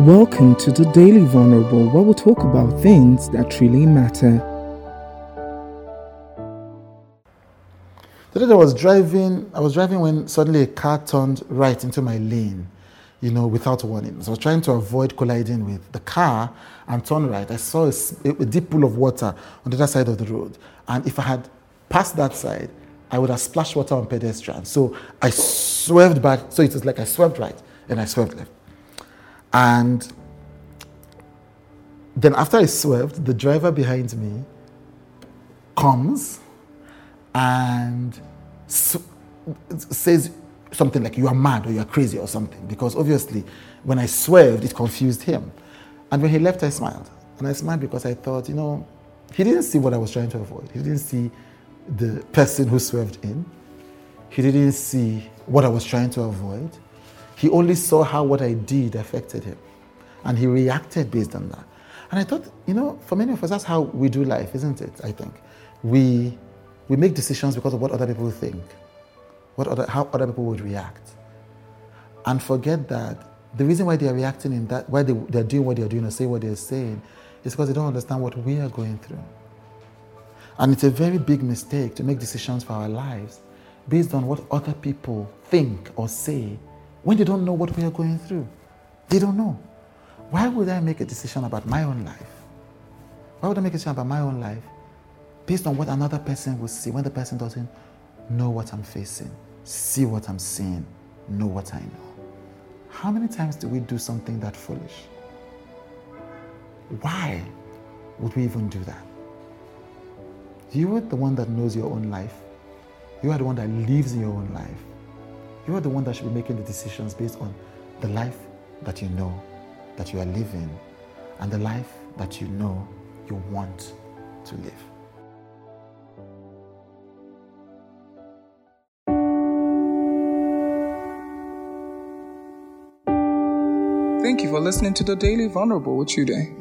Welcome to the Daily Vulnerable, where we talk about things that really matter. Today I was driving. I was driving when suddenly a car turned right into my lane, you know, without warning. So I was trying to avoid colliding with the car and turn right. I saw a, a deep pool of water on the other side of the road, and if I had passed that side, I would have splashed water on pedestrians. So I swerved back. So it was like I swerved right and I swerved left. And then after I swerved, the driver behind me comes and says something like, You are mad or you are crazy or something. Because obviously, when I swerved, it confused him. And when he left, I smiled. And I smiled because I thought, you know, he didn't see what I was trying to avoid. He didn't see the person who swerved in. He didn't see what I was trying to avoid. He only saw how what I did affected him. And he reacted based on that. And I thought, you know, for many of us, that's how we do life, isn't it? I think. We, we make decisions because of what other people think, what other, how other people would react. And forget that the reason why they're reacting in that, why they, they're doing what they're doing or saying what they're saying, is because they don't understand what we are going through. And it's a very big mistake to make decisions for our lives based on what other people think or say when they don't know what we are going through. They don't know. Why would I make a decision about my own life? Why would I make a decision about my own life based on what another person will see when the person doesn't know what I'm facing, see what I'm seeing, know what I know? How many times do we do something that foolish? Why would we even do that? You are the one that knows your own life. You are the one that lives in your own life. You are the one that should be making the decisions based on the life that you know that you are living and the life that you know you want to live. Thank you for listening to the Daily Vulnerable with Chude.